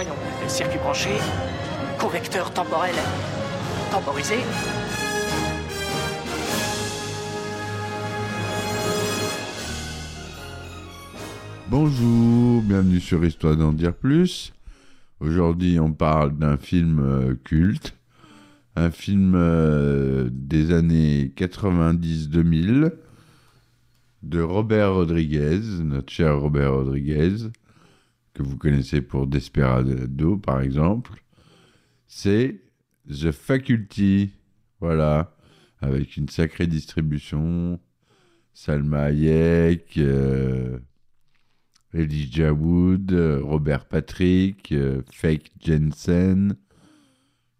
Voyons, circuit branché, convecteur temporel temporisé. Bonjour, bienvenue sur Histoire d'en dire plus. Aujourd'hui, on parle d'un film euh, culte, un film euh, des années 90-2000 de Robert Rodriguez, notre cher Robert Rodriguez, que vous connaissez pour Desperado par exemple. C'est The Faculty, voilà, avec une sacrée distribution. Salma Hayek, euh, Elijah Wood, Robert Patrick, euh, Fake Jensen,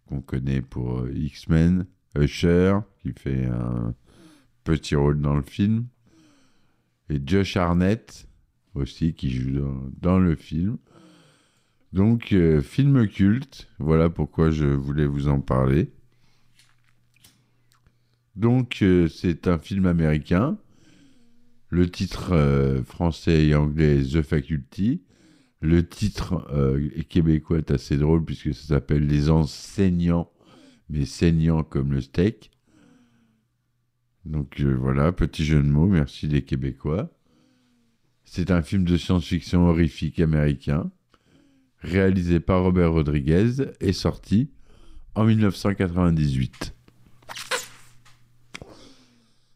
qu'on connaît pour euh, X-Men, Usher, qui fait un petit rôle dans le film, et Josh Arnett, aussi, qui joue dans, le film. Donc, euh, film culte, voilà pourquoi je voulais vous en parler. Donc, euh, c'est un film américain. Le titre euh, français et anglais est The Faculty. Le titre québécois est assez drôle puisque ça s'appelle Les enseignants, mais saignants comme le steak. Donc voilà, petit jeu de mots, merci les Québécois. C'est un film de science-fiction horrifique américain, réalisé par Robert Rodriguez et sorti en 1998.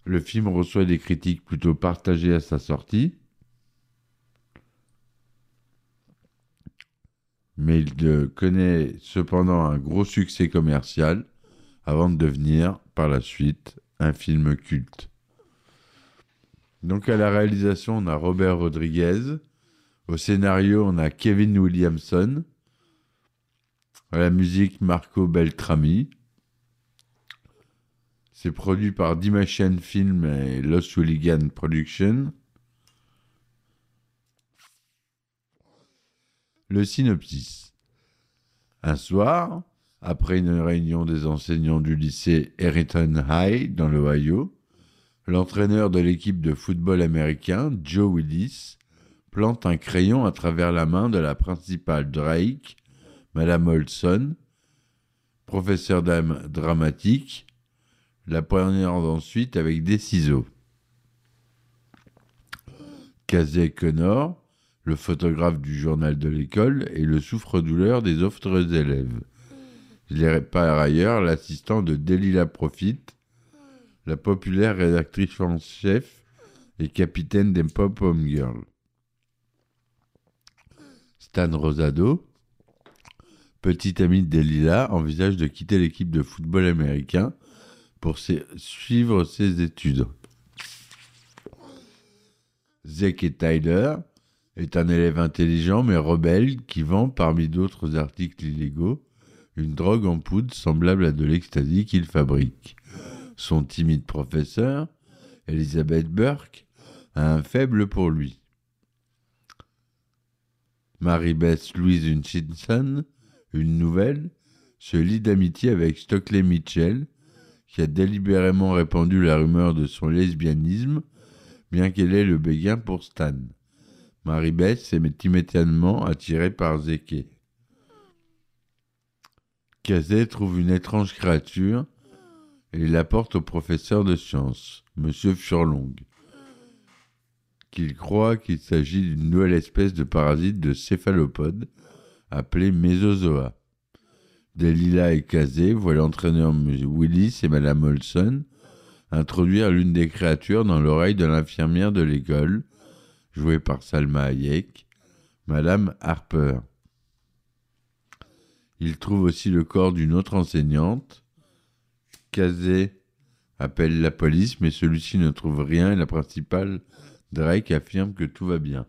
Le film reçoit des critiques plutôt partagées à sa sortie, mais il euh, connaît cependant un gros succès commercial avant de devenir par la suite un film culte. Donc à la réalisation, on a Robert Rodriguez, au scénario, on a Kevin Williamson, à la musique, Marco Beltrami, c'est produit par Dimension Film et Los Hooligan Productions. Le synopsis. Un soir, après une réunion des enseignants du lycée Eryton High dans l'Ohio, l'entraîneur de l'équipe de football américain, Joe Willis, plante un crayon à travers la main de la principale Drake, Madame Olson, professeur d'âme dramatique, la poignarde ensuite avec des ciseaux. Casey Connor, le photographe du journal de l'école, et le souffre-douleur des autres élèves. Il est par ailleurs l'assistant de Delilah Profit, la populaire rédactrice en chef et capitaine des Pop Home Girls. Stan Rosado, petit ami de Delilah, envisage de quitter l'équipe de football américain pour suivre ses études. Zeke Tyler est un élève intelligent mais rebelle qui vend, parmi d'autres articles illégaux, une drogue en poudre semblable à de l'ecstasy qu'il fabrique. Son timide professeur, Elizabeth Burke, a un faible pour lui. Mary-Beth Louise Hutchinson, une nouvelle, se lie d'amitié avec Stockley Mitchell, qui a délibérément répandu la rumeur de son lesbianisme, bien qu'elle ait le béguin pour Stan. Marie-Beth s'est immédiatement attirée par Zeke. Kazé trouve une étrange créature et l'apporte au professeur de sciences, Monsieur Furlong, qu'il croit qu'il s'agit d'une nouvelle espèce de parasite de céphalopode appelée Mésozoa. Delilah et Kazé voient l'entraîneur Willis et Madame Olson introduire l'une des créatures dans l'oreille de l'infirmière de l'école, jouée par Salma Hayek, Madame Harper. Ils trouvent aussi le corps d'une autre enseignante. Kazé appelle la police, mais celui-ci ne trouve rien et la principale, Drake, affirme que tout va bien.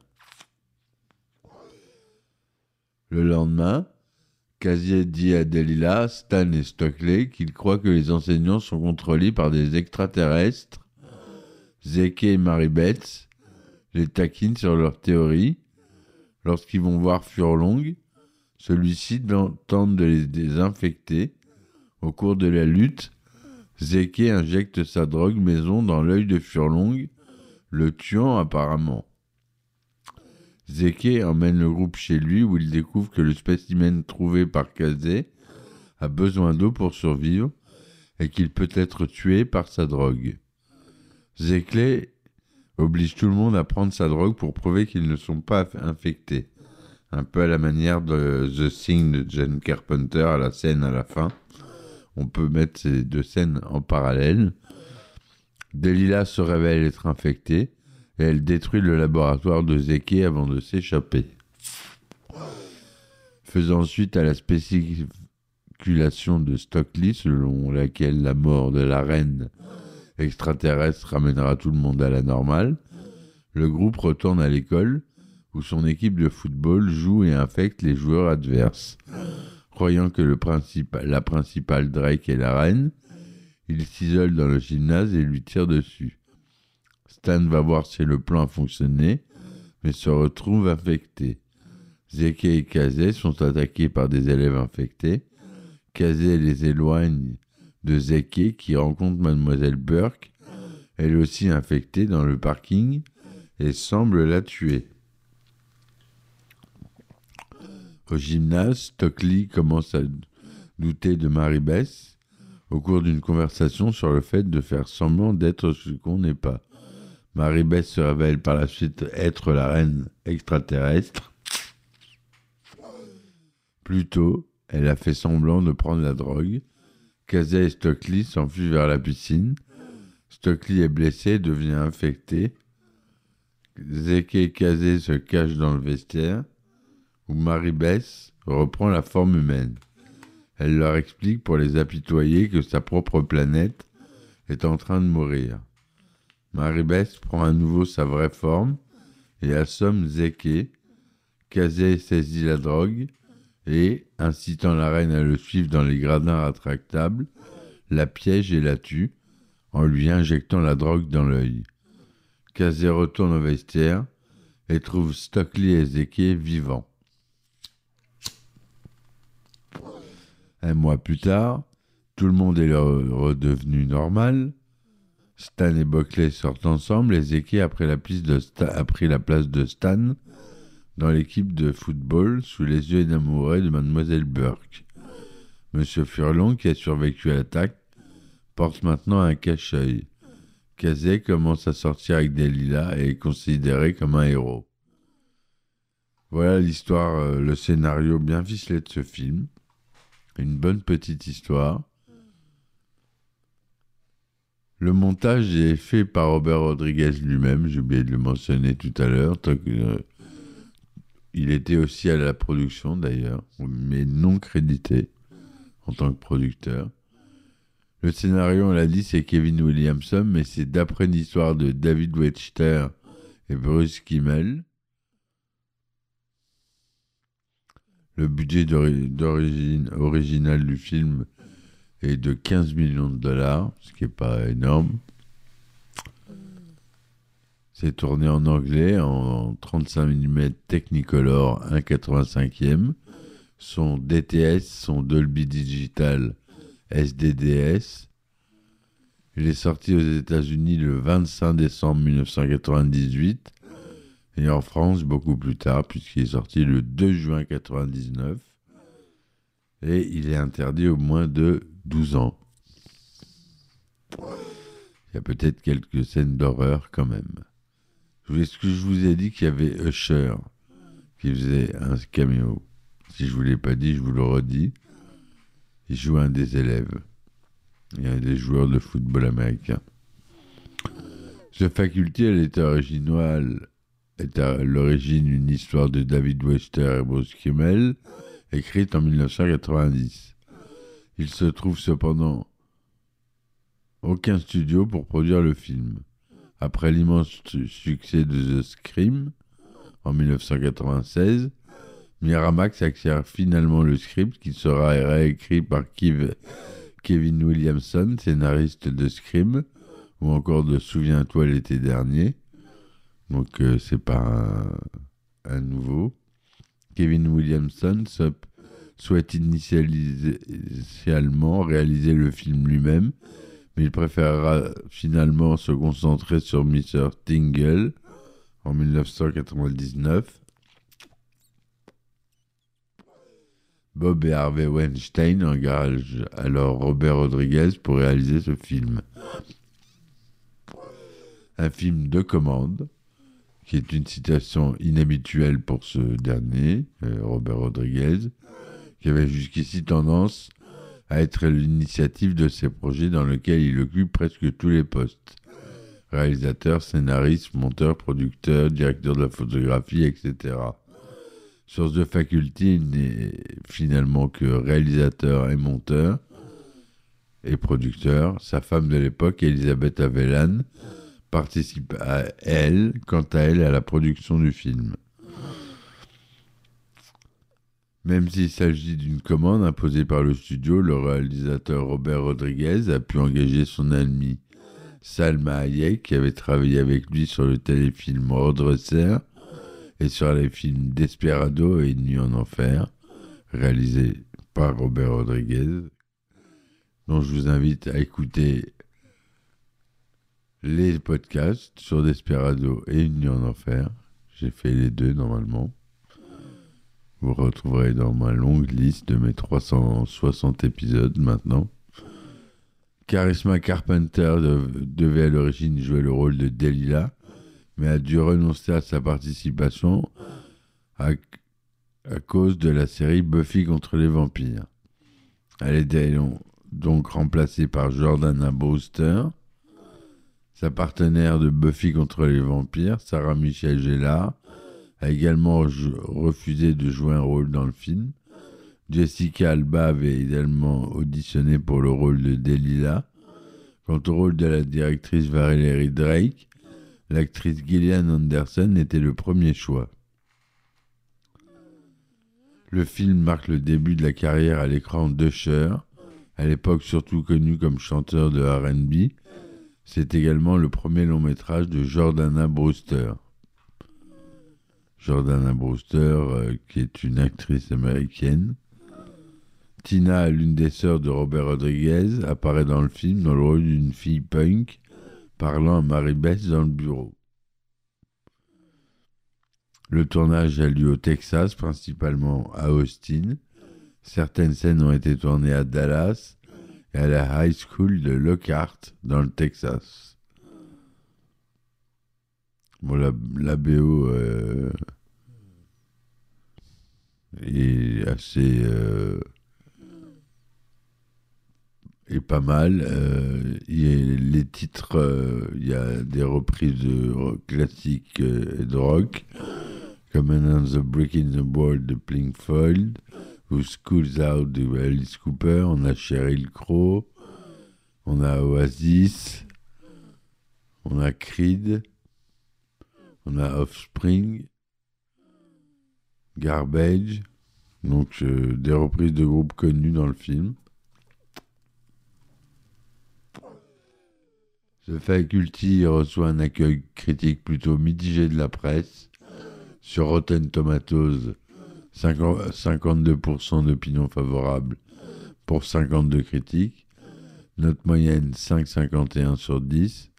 Le lendemain, Casier dit à Delilah, Stan et Stockley qu'il croit que les enseignants sont contrôlés par des extraterrestres. Zeke et Mary les taquinent sur leur théorie. Lorsqu'ils vont voir Furlong, celui-ci tente de les désinfecter. Au cours de la lutte, Zeke injecte sa drogue maison dans l'œil de Furlong, le tuant apparemment. Zeke emmène le groupe chez lui où il découvre que le spécimen trouvé par Kazé a besoin d'eau pour survivre et qu'il peut être tué par sa drogue. Zeke oblige tout le monde à prendre sa drogue pour prouver qu'ils ne sont pas infectés. Un peu à la manière de The Thing de John Carpenter à la scène à la fin. On peut mettre ces deux scènes en parallèle. Delilah se révèle être infectée et elle détruit le laboratoire de Zeke avant de s'échapper. Faisant suite à la spéciculation de Stockley selon laquelle la mort de la reine extraterrestre ramènera tout le monde à la normale, le groupe retourne à l'école où son équipe de football joue et infecte les joueurs adverses. Croyant que la principale Drake est la reine, il s'isole dans le gymnase et lui tire dessus. Stan va voir si le plan a fonctionné, mais se retrouve infecté. Zeke et Kazé sont attaqués par des élèves infectés. Kazé les éloigne de Zeke qui rencontre mademoiselle Burke, elle aussi infectée dans le parking, et semble la tuer. Au gymnase, Stockley commence à douter de Marie Bess au cours d'une conversation sur le fait de faire semblant d'être ce qu'on n'est pas. Marie-Beth se révèle par la suite être la reine extraterrestre. Plus tôt, elle a fait semblant de prendre la drogue. Kazé et Stockley s'enfuient vers la piscine. Stockley est blessé et devient infecté. Zeke et Kazé se cachent dans le vestiaire, où Marie-Beth reprend la forme humaine. Elle leur explique pour les apitoyer que sa propre planète est en train de mourir. Maribeth prend à nouveau sa vraie forme et assomme Zeke. Kazé saisit la drogue et, incitant la reine à le suivre dans les gradins rétractables, la piège et la tue en lui injectant la drogue dans l'œil. Kazé retourne au vestiaire et trouve Stockley et Zeke vivants. Un mois plus tard, tout le monde est redevenu normal. Stan et Buckley sortent ensemble et Zeke a pris la, place de Stan dans l'équipe de football sous les yeux énamourés de mademoiselle Burke. Monsieur Furlong, qui a survécu à l'attaque, porte maintenant un cache-œil. Kazé commence à sortir avec Delilah et est considéré comme un héros. Voilà l'histoire, euh, le scénario bien ficelé de ce film. Une bonne petite histoire. Le montage est fait par Robert Rodriguez lui-même, j'ai oublié de le mentionner tout à l'heure. Euh, il était aussi à la production d'ailleurs, mais non crédité en tant que producteur. Le scénario, on l'a dit, c'est Kevin Williamson, mais c'est d'après une histoire de David Webster et Bruce Kimmel. Le budget d'origine original du film est de 15 millions de dollars, ce qui n'est pas énorme. C'est tourné en anglais en 35 mm Technicolor 1,85e. Son DTS, son Dolby Digital SDDS. Il est sorti aux États-Unis le 25 décembre 1998 et en France beaucoup plus tard puisqu'il est sorti le 2 juin 1999 et il est interdit au moins de 12 ans. Il y a peut-être quelques scènes d'horreur quand même. Est-ce que je vous ai dit qu'il y avait Usher qui faisait un caméo Si je ne vous l'ai pas dit, je vous le redis. Il joue un des élèves. Il y a des joueurs de football américain. Ce faculté, elle est originale, est à l'origine une histoire de David Wester et Bruce Kimmel, écrite en 1990. Il se trouve cependant aucun studio pour produire le film. Après l'immense succès de The Scream en 1996, Miramax acquiert finalement le script qui sera réécrit par Kevin Williamson, scénariste de Scream ou encore de Souviens-toi l'été dernier. Donc euh, c'est pas un, nouveau. Kevin Williamson souhaite initialement réaliser le film lui-même, mais il préférera finalement se concentrer sur Mr. Tingle en 1999. Bob et Harvey Weinstein engagent alors Robert Rodriguez pour réaliser ce film. Un film de commande, qui est une citation inhabituelle pour ce dernier, euh, Robert Rodriguez, qui avait jusqu'ici tendance à être l'initiative de ces projets dans lesquels il occupe presque tous les postes. Réalisateur, scénariste, monteur, producteur, directeur de la photographie, etc. Sur The Faculty, il n'est finalement que réalisateur et monteur et producteur. Sa femme de l'époque, Elisabeth Avelan, participe à elle, quant à elle, à la production du film. Même s'il s'agit d'une commande imposée par le studio, le réalisateur Robert Rodriguez a pu engager son ami Salma Hayek, qui avait travaillé avec lui sur le téléfilm Redresser, et sur les films Desperado et nuit en enfer, réalisés par Robert Rodriguez, dont je vous invite à écouter les podcasts sur Desperado et Une nuit en enfer. J'ai fait les deux normalement. Vous retrouverez dans ma longue liste de mes 360 épisodes maintenant. Charisma Carpenter devait à l'origine jouer le rôle de Delilah, mais a dû renoncer à sa participation à, cause de la série Buffy contre les vampires. Elle est donc remplacée par Jordana Brewster. Sa partenaire de Buffy contre les vampires, Sarah Michelle Gellar, a également refusé de jouer un rôle dans le film. Jessica Alba avait également auditionné pour le rôle de Delilah. Quant au rôle de la directrice Valerie Drake, l'actrice Gillian Anderson était le premier choix. Le film marque le début de la carrière à l'écran d'Usher, à l'époque surtout connu comme chanteur de RB. C'est également le premier long métrage de Jordana Brewster. Jordana Brewster, euh, qui est une actrice américaine. Tina, l'une des sœurs de Robert Rodriguez, apparaît dans le film dans le rôle d'une fille punk parlant à Marie Beth dans le bureau. Le tournage a lieu au Texas, principalement à Austin. Certaines scènes ont été tournées à Dallas à la High School de Lockhart, dans le Texas. Bon, la, BO euh, est assez. Euh, est pas mal. Euh, y a les titres, il y a des reprises de classiques et de rock, comme On the Brick in the World de Pink Floyd, ou School's Out de Alice Cooper. On a Sheryl Crow, on a Oasis, on a Creed, on a Offspring, Garbage, donc des reprises de groupes connus dans le film. The Faculty reçoit un accueil critique plutôt mitigé de la presse. Sur Rotten Tomatoes, 52% d'opinions favorables pour 52 critiques. Note moyenne 5,51 sur 10,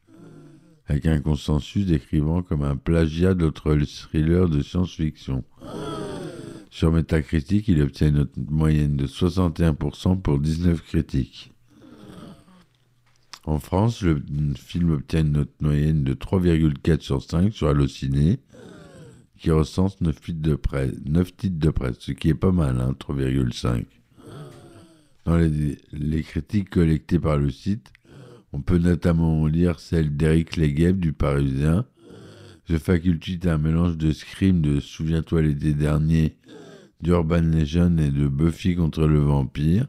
avec un consensus décrivant comme un plagiat d'autres thrillers de science-fiction. Sur Metacritic, il obtient une note moyenne de 61% pour 19 critiques. En France, le film obtient une note moyenne de 3,4 sur 5 sur Allociné, qui recense 9 titres de presse, 9 titres de presse ce qui est pas mal, hein, 3,5. Dans les, critiques collectées par le site, on peut notamment lire celle d'Éric Legueb du Parisien. The Faculty est un mélange de Scream, de Souviens-toi l'été dernier, d'Urban Legend et de Buffy contre le vampire.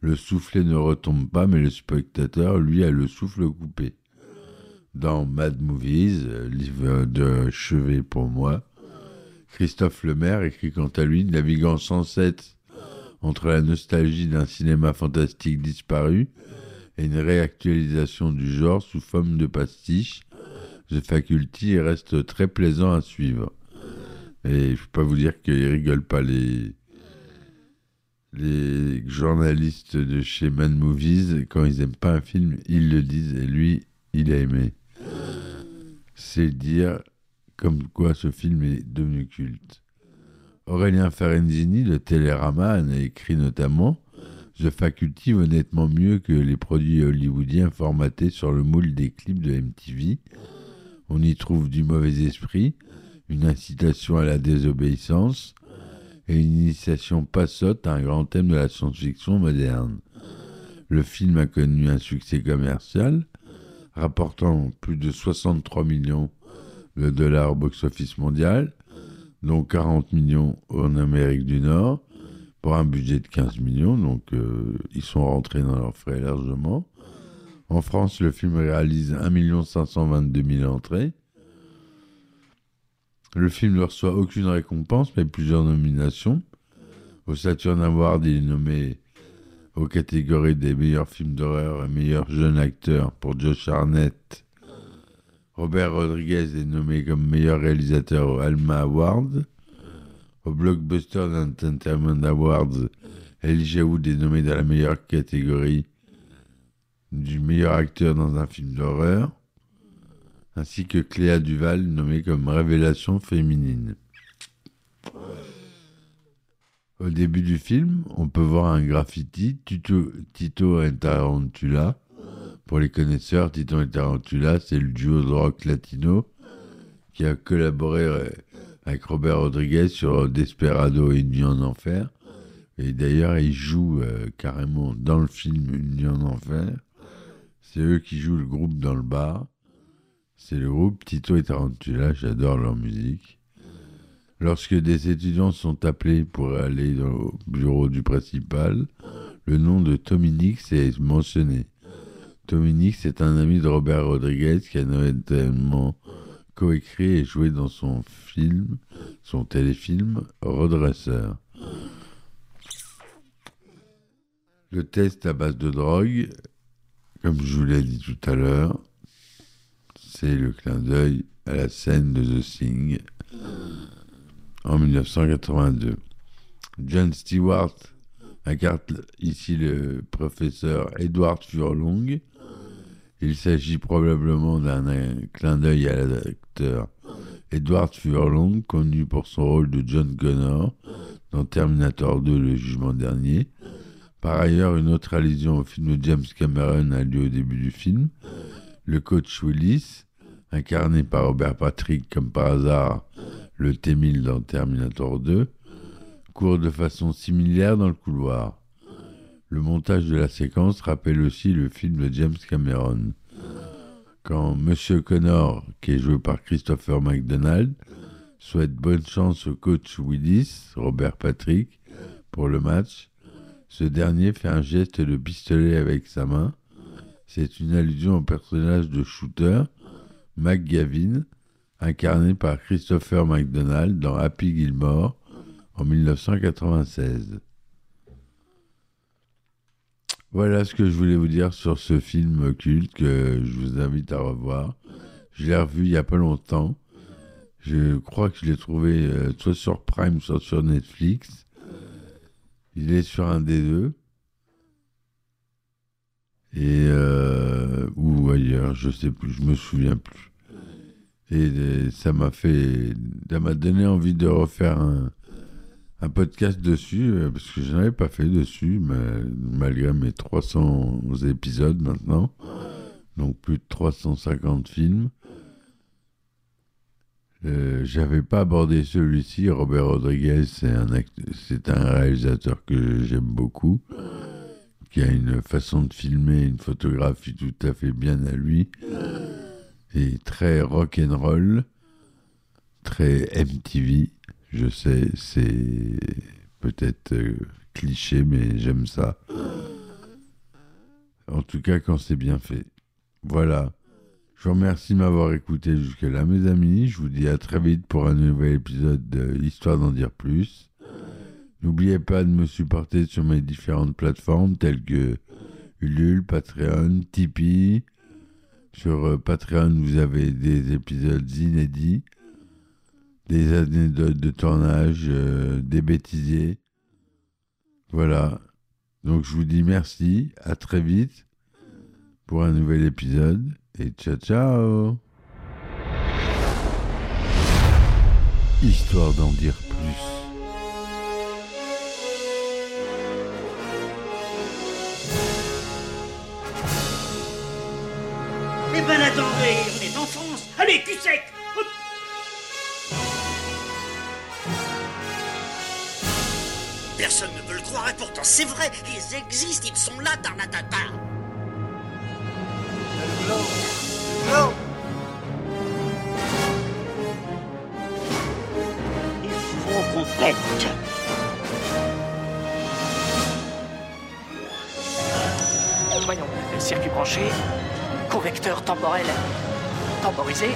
Le soufflet ne retombe pas, mais le spectateur, lui, a le souffle coupé. Dans Mad Movies, euh, livre de chevet pour moi, Christophe Lemaire écrit quant à lui, naviguant sans cesse entre la nostalgie d'un cinéma fantastique disparu et une réactualisation du genre sous forme de pastiche, The Faculty reste très plaisant à suivre. Et je peux pas vous dire qu'ils rigolent pas les les journalistes de chez Man Movies quand ils aiment pas un film, ils le disent et lui, il a aimé. C'est dire comme quoi ce film est devenu culte. Aurélien Ferenzini de Télérama a écrit notamment The Faculty vaut nettement mieux que les produits hollywoodiens formatés sur le moule des clips de MTV. On y trouve du mauvais esprit, une incitation à la désobéissance et une initiation pas sotte à un grand thème de la science-fiction moderne. Le film a connu un succès commercial, rapportant plus de 63 millions de dollars au box-office mondial, dont 40 millions en Amérique du Nord, pour un budget de 15 millions, donc euh, ils sont rentrés dans leurs frais largement. En France, le film réalise 1 522 000 entrées. Le film ne reçoit aucune récompense, mais plusieurs nominations. Au Saturn Award, il est nommé aux catégories des meilleurs films d'horreur et meilleur jeune acteur pour Josh Arnett. Robert Rodriguez est nommé comme meilleur réalisateur au Alma Award. Au Blockbuster Entertainment Awards, Elijah Wood est nommé dans la meilleure catégorie du meilleur acteur dans un film d'horreur, ainsi que Cléa Duval nommée comme révélation féminine. Au début du film, on peut voir un graffiti Tito, Tito et. Pour les connaisseurs, Tito et Tarantula, c'est le duo de rock latino qui a collaboré euh, avec Robert Rodriguez sur Desperado et Une nuit en enfer. Et d'ailleurs, ils jouent euh, carrément dans le film Une nuit en enfer. C'est eux qui jouent le groupe dans le bar. C'est le groupe Tito et Tarantula, j'adore leur musique. Lorsque des étudiants sont appelés pour aller au bureau du principal, le nom de Tommy est mentionné. Tommy est un ami de Robert Rodriguez qui a notamment coécrit et joué dans son film, son téléfilm Redresseur. Le test à base de drogue, comme je vous l'ai dit tout à l'heure, c'est le clin d'œil à la scène de The Thing en 1982. John Stewart incarne ici le professeur Edward Furlong. Il s'agit probablement d'un clin d'œil à l'acteur Edward Furlong, connu pour son rôle de John Connor dans Terminator 2, le jugement dernier. Par ailleurs, une autre allusion au film de James Cameron a lieu au début du film. Le coach Willis, incarné par Robert Patrick comme par hasard le T-1000 dans Terminator 2, court de façon similaire dans le couloir. Le montage de la séquence rappelle aussi le film de James Cameron. Quand Monsieur Connor, qui est joué par Christopher McDonald, souhaite bonne chance au coach Willis, Robert Patrick, pour le match, ce dernier fait un geste de pistolet avec sa main. C'est une allusion au personnage de Shooter, McGavin, incarné par Christopher McDonald dans Happy Gilmore en 1996. Voilà ce que je voulais vous dire sur ce film culte que je vous invite à revoir. Je l'ai revu il n'y a pas longtemps. Je crois que je l'ai trouvé euh, soit sur Prime, soit sur Netflix. Il est sur un des deux. Et euh, ou ailleurs, je sais plus, je me souviens plus. Et ça m'a fait, ça m'a donné envie de refaire un, un podcast dessus, euh, parce que je n'avais pas fait dessus, malgré mes 300 épisodes maintenant, donc plus de 350 films. Euh, j'avais pas abordé celui-ci. Robert Rodriguez, c'est un, un réalisateur que j'aime beaucoup, qui a une façon de filmer, une photographie tout à fait bien à lui et très rock and roll, très MTV. Je sais, c'est peut-être euh, cliché, mais j'aime ça. En tout cas, quand c'est bien fait. Voilà. Je vous remercie de m'avoir écouté jusque-là, mes amis. Je vous dis à très vite pour un nouvel épisode de Histoire d'en dire plus. N'oubliez pas de me supporter sur mes différentes plateformes telles que Ulule, Patreon, Tipeee. Sur euh, Patreon, vous avez des épisodes inédits, des anecdotes de tournage, euh, des bêtisiers. Voilà. Donc je vous dis merci, à très vite pour un nouvel épisode et ciao ciao Histoire d'en dire plus. Eh ben attendez, on est en France Allez, cul sec Personne ne peut le croire et pourtant c'est vrai, ils existent, ils sont là, Tarnatata. Il faut qu'on pète Voyons, circuit branché, convecteur temporel temporisé,